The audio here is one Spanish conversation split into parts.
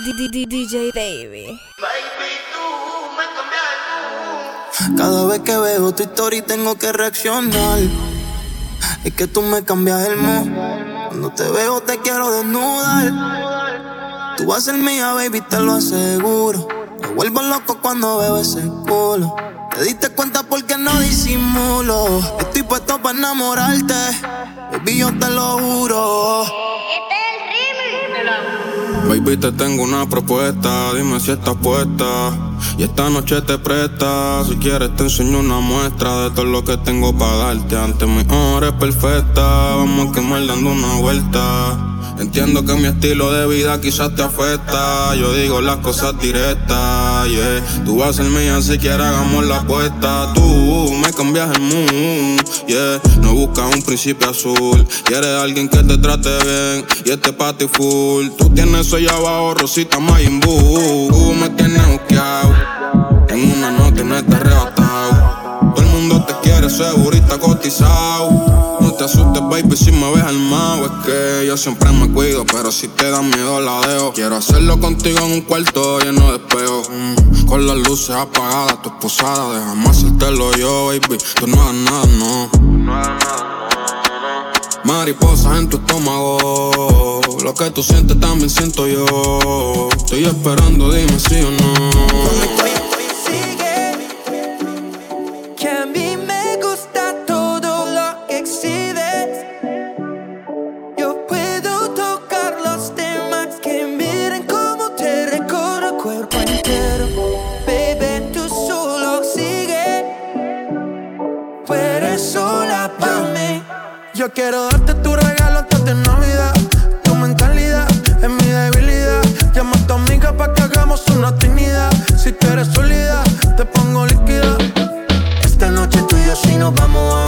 DJ Baby. Cada vez que veo tu historia tengo que reaccionar. Es que tú me cambias el mood. Cuando te veo te quiero desnudar. Tú vas a ser mía, baby, te lo aseguro. Me vuelvo loco cuando veo ese culo. Te diste cuenta porque no disimulo. Estoy puesto para enamorarte. Baby, yo te lo juro. Baby, te tengo una propuesta, dime si estás puesta. Y esta noche te presta, si quieres te enseño una muestra de todo lo que tengo para darte. Ante mi hora es perfecta, vamos a quemar dando una vuelta. Entiendo que mi estilo de vida quizás te afecta. Yo digo las cosas directas, yeah. Tú vas a ser mía si quieres hagamos la apuesta. Tú me cambias el mood, yeah. No buscas un príncipe azul. Quieres alguien que te trate bien y este ti full. Tú tienes allá abajo, Rosita Mayimbu. Tú me tienes buqueado. En una noche no te arrebatado. Segurita cotizado te asustes, baby, si me ves armado. Es que yo siempre me cuido, pero si te da miedo la dejo. Quiero hacerlo contigo en un cuarto lleno de espejos. Mm, con las luces apagadas, tu esposada, déjame hacértelo yo, baby. Tú no hagas nada, no. No hagas nada, Mariposas en tu estómago. Lo que tú sientes también siento yo. Estoy esperando, dime sí o no. Quiero darte tu regalo antes de Navidad. Tu mentalidad es mi debilidad. Llama a tu amiga pa' que hagamos una actividad. Si tú eres sólida, te pongo líquida. Esta noche tú y yo si nos vamos a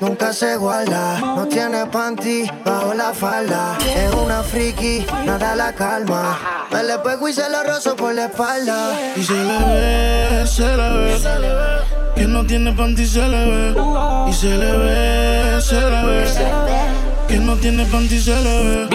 nunca se guarda. No tiene panty bajo la falda. Es una friki, nada la calma. Me le pego y se lo rozo por la espalda. Y se le ve, se le ve. Que no tiene panty, se le ve. Y se le ve, se le ve. Que no tiene panty, se le ve.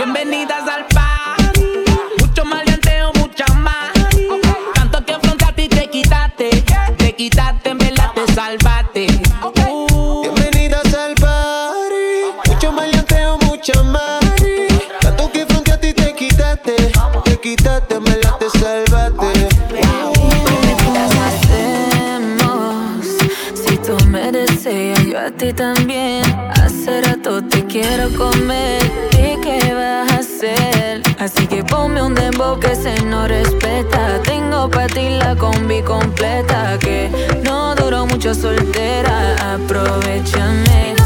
Ti también. Hace rato te quiero comer. ¿Y qué vas a hacer? Así que ponme un dembow que se no respeta. Tengo para ti la combi completa. Que no duró mucho soltera. Aprovechame.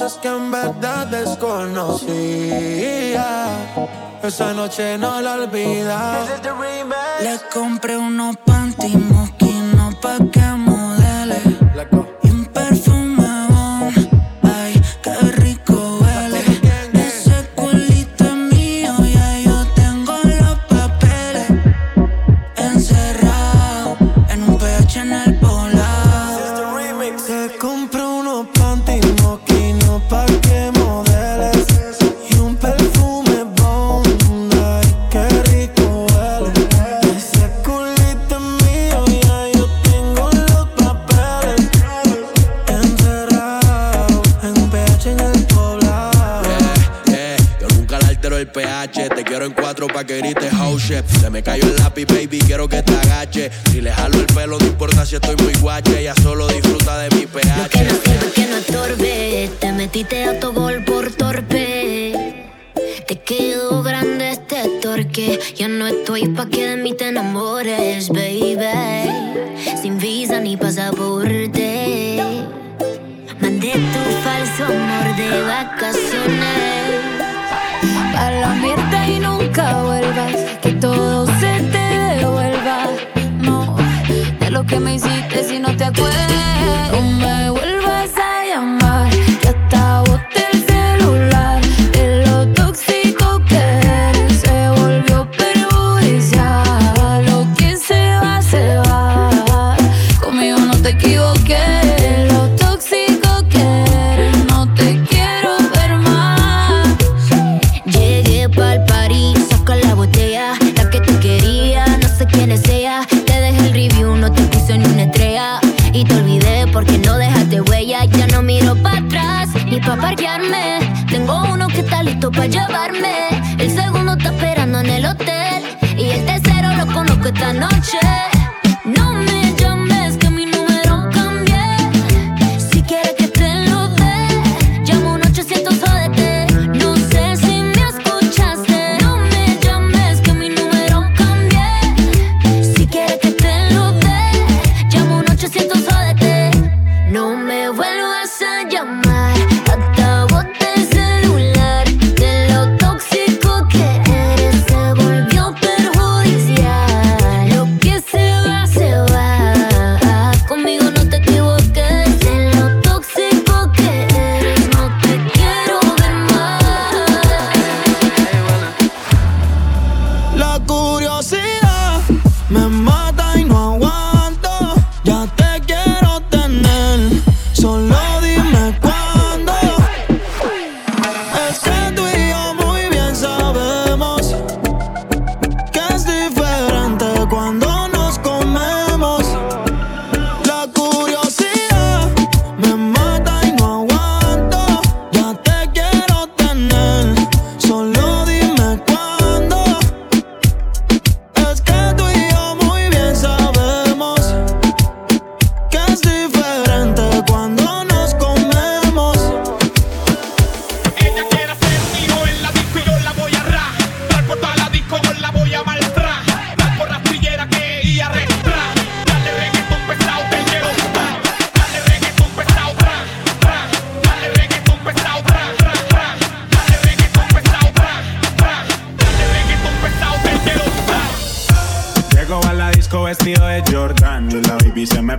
cosas que en verdad desconocía. Esa noche no la olvida. Le compré unos panty moquinos pa' que de vacaciones. A la mierda y nunca vuelvas, que todo se te devuelva. No, de lo que me hiciste si no te acuerdas.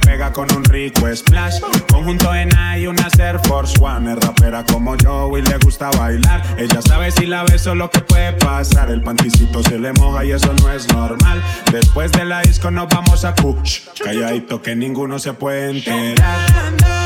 pega con un rico splash. Conjunto en y una Air Force One. Es rapera como yo y le gusta bailar. Ella sabe si la beso lo que puede pasar. El panticito se le moja y eso no es normal. Después de la disco nos vamos a Kuch. Calladito que ninguno se puede enterar.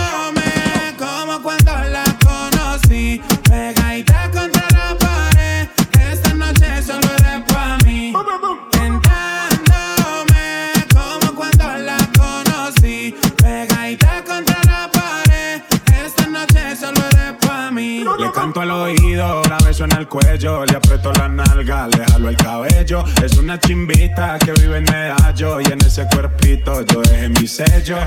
cuello, le aprieto la nalga, le jalo el cabello. Es una chimbita que vive en el hallo y en ese cuerpito yo dejé mi sello.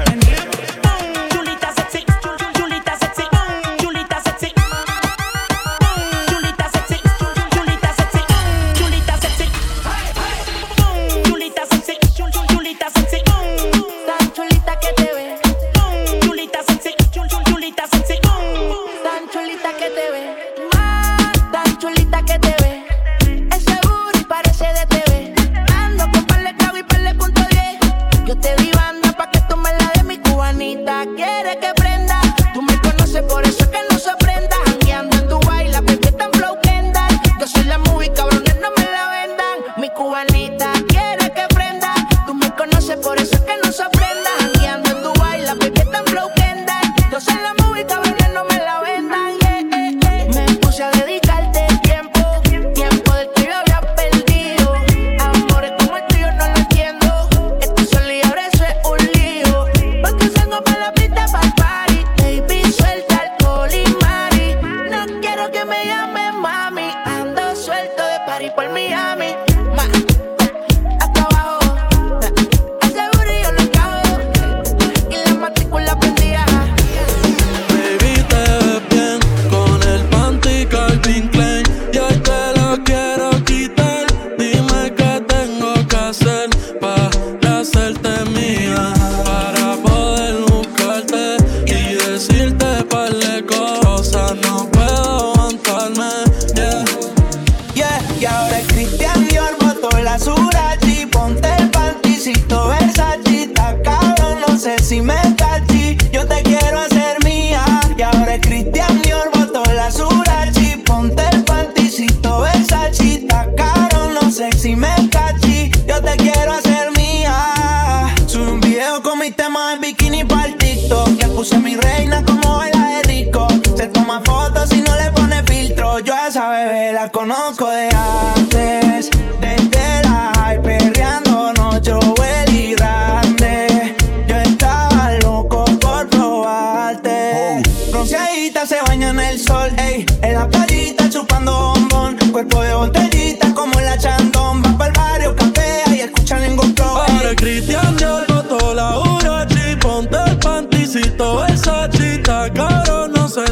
puse mi red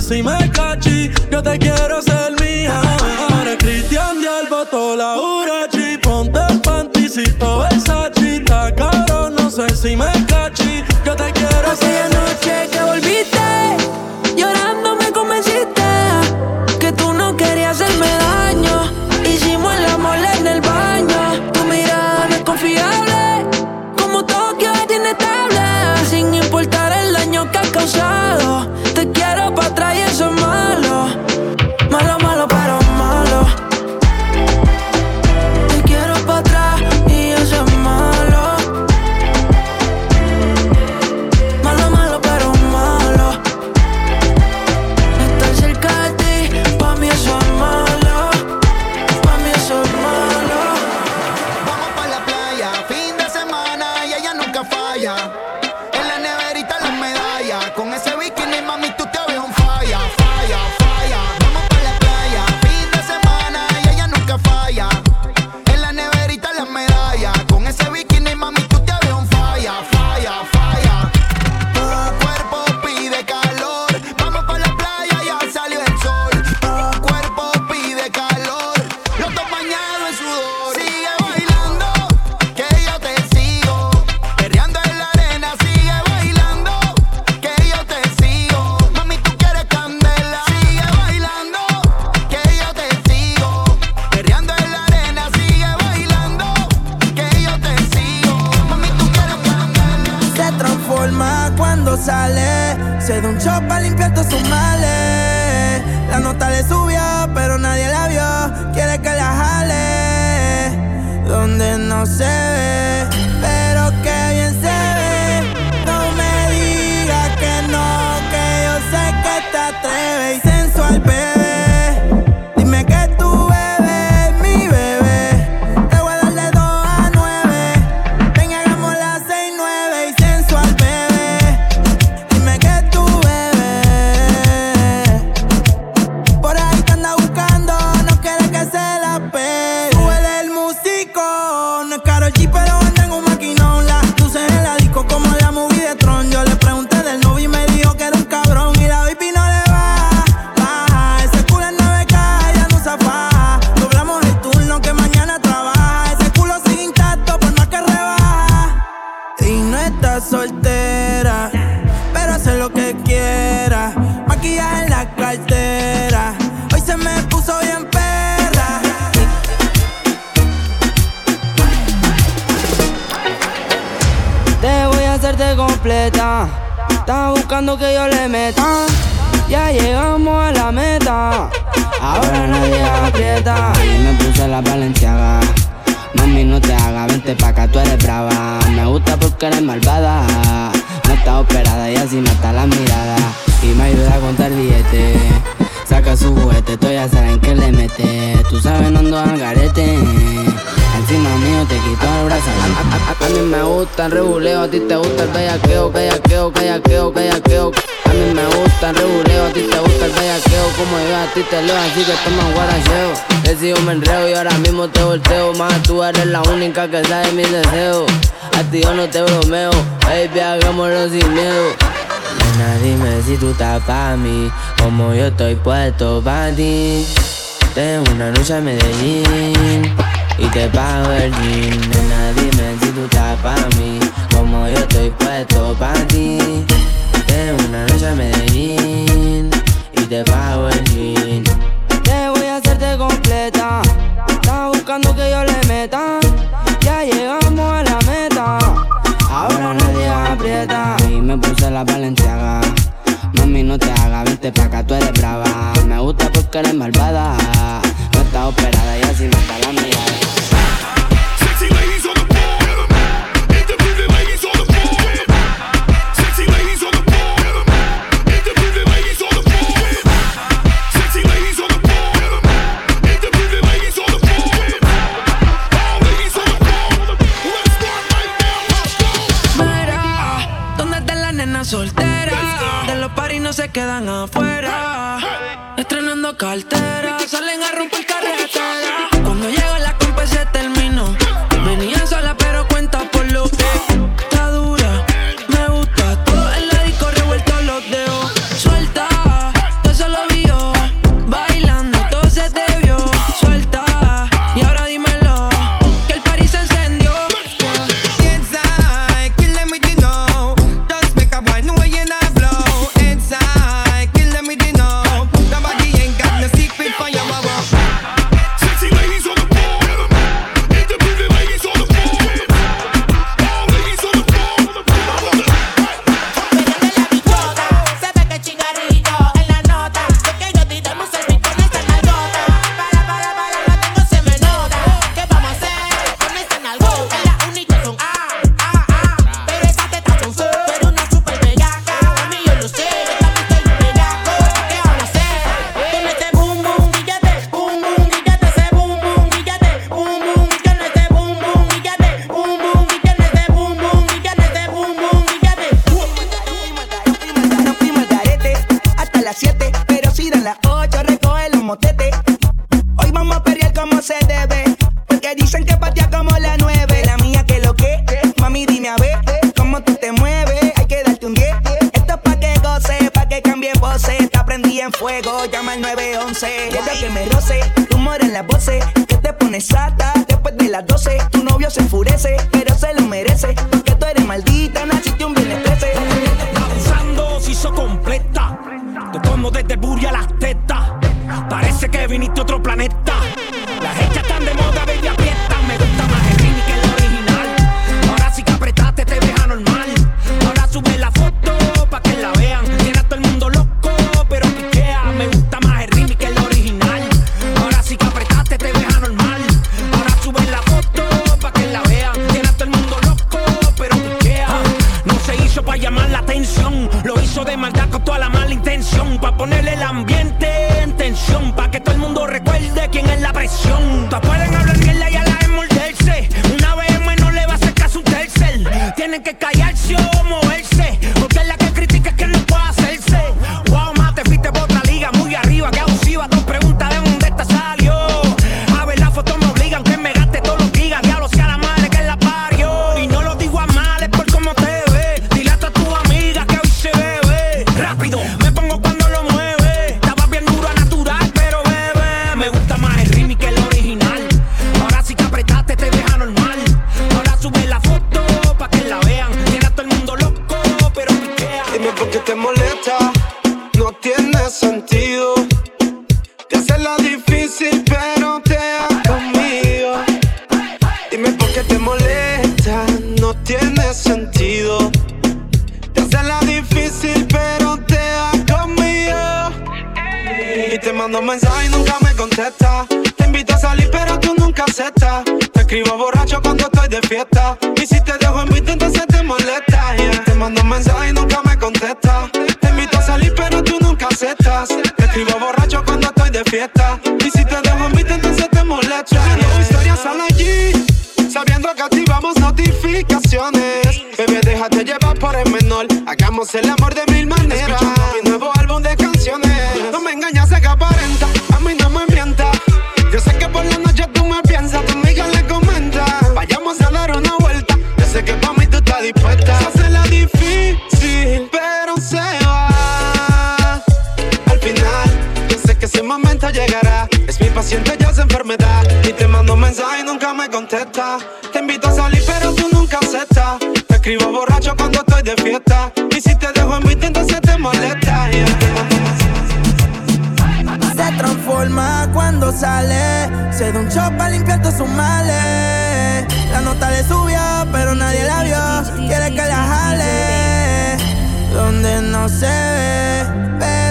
si me cachi. Yo te quiero ser mía. Eres Cristian Dial, botó la urachi. Ponte el panticito, esa chita, caro, no sé si me cachi. Yo te quiero ser noche que volviste, llorando me convenciste que tú no querías hacerme daño. Hicimos el amor en el baño. Tu mirada no es Me gusta porque eres malvada. No está operada y así mata la mirada. Y me ayuda a contar billetes. Saca su juguete, tú ya saben que le mete. Tú sabes, no ando al garete. Encima mío te quito el brazo. A, a- a mí me gusta el reguleo, a ti te gusta el bellaqueo, bellaqueo, bellaqueo, bellaqueo. A mí me gusta el reguleo, a ti te gusta el bellaqueo. Como yo a ti te leo, así que toma guaracheo. Decido me enreo y ahora mismo te volteo. Más tú eres la única que sabe mis deseos. A ti yo no te bromeo, baby, hagámoslo sin miedo. Nena, dime si tú estás pa' mí, como yo estoy puesto pa' ti. Tengo una noche a Medellín y te pago el jean. Nena, dime si tú estás pa' mí, como yo estoy puesto pa' ti. Tengo una noche a Medellín y te pago el jean. Te voy a hacerte completa. Estás buscando que yo le meta. Ya llegamos a la meta. Ahora nadie aprieta. Y me puse la valenciaga. Mami, no te hagas, vente pa' acá, tú eres brava. Me gusta porque eres malvada. No está operada y así mata la mirada. Sexy ladies on the floor. Independent ladies on the floor. Sexy ladies on the floor. Independent ladies on the floor. Sexy ladies on the floor. Independent ladies on the floor. All ladies on the floor. Let's start right now. Let's go. Mira, ¿dónde están las nenas solteras? De los paris no se quedan afuera. Estrenando cartera, salen a romper sentido. Te haces la difícil, pero te has conmigo. Dime por qué te molesta, no tiene sentido. Te haces la difícil, pero te has conmigo. Y te mando mensaje y nunca me contesta. Te invito a salir, pero tú nunca aceptas. Te escribo borracho cuando estoy de fiesta. Y si te dejo en mi entonces te molesta. Yeah. Te mando mensaje y nunca me contesta facetas. Te escribo borracho cuando estoy de fiesta. Y si te dejo en mi entonces te molesta. Nuevas historias sale allí, sabiendo que activamos notificaciones. Bebé, déjate llevar por el menor. Hagamos el amor de mil maneras sientes ya es enfermedad. Y te mando mensaje y nunca me contesta. Te invito a salir, pero tú nunca aceptas. Te escribo borracho cuando estoy de fiesta. Y si te dejo en mi vista, entonces te molesta. Se transforma cuando sale. Se da un shot para limpiar todos sus males. La nota le subió, pero nadie la vio. Quiere que la jale. Donde no se ve.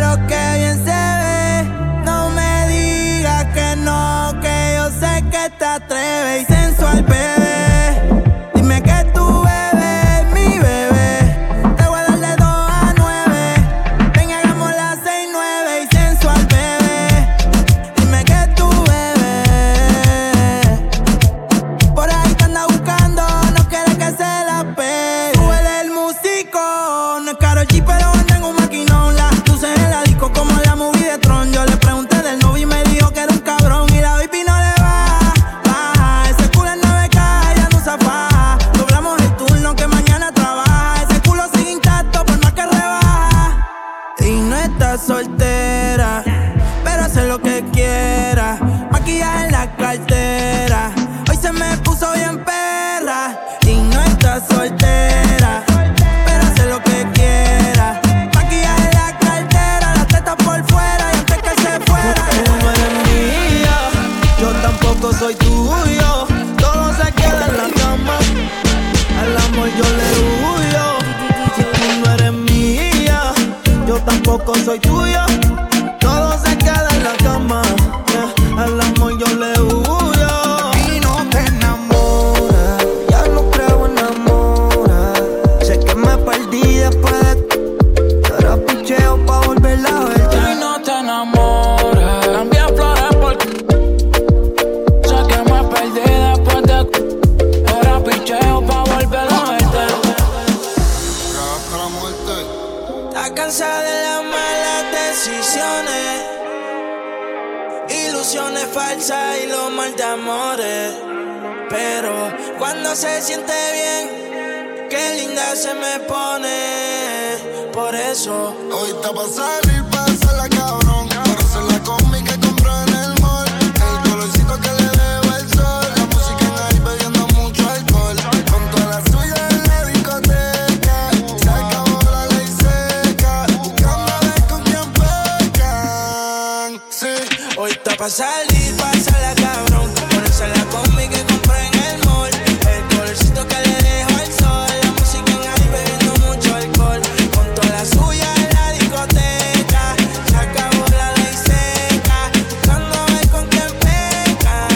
Pa' salir, la cabrón. Ponerse la combi que compré en el mall. El colorcito que le dejo al sol. La música en ahí bebiendo mucho alcohol. Con toda la suya en la discoteca. Se acabó la ley seca. Buscando ver con quién peca.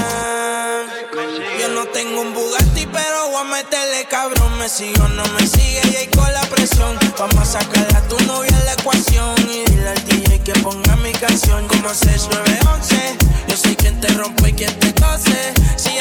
Yo no tengo un Bugatti, pero voy a meterle cabrón. Me sigo, no me sigue. Y ahí con la presión. Vamos a sacarla a tu novia en la ecuación. Y dile al DJ que ponga mi canción. Como se suena te rompo y quien te cose. Si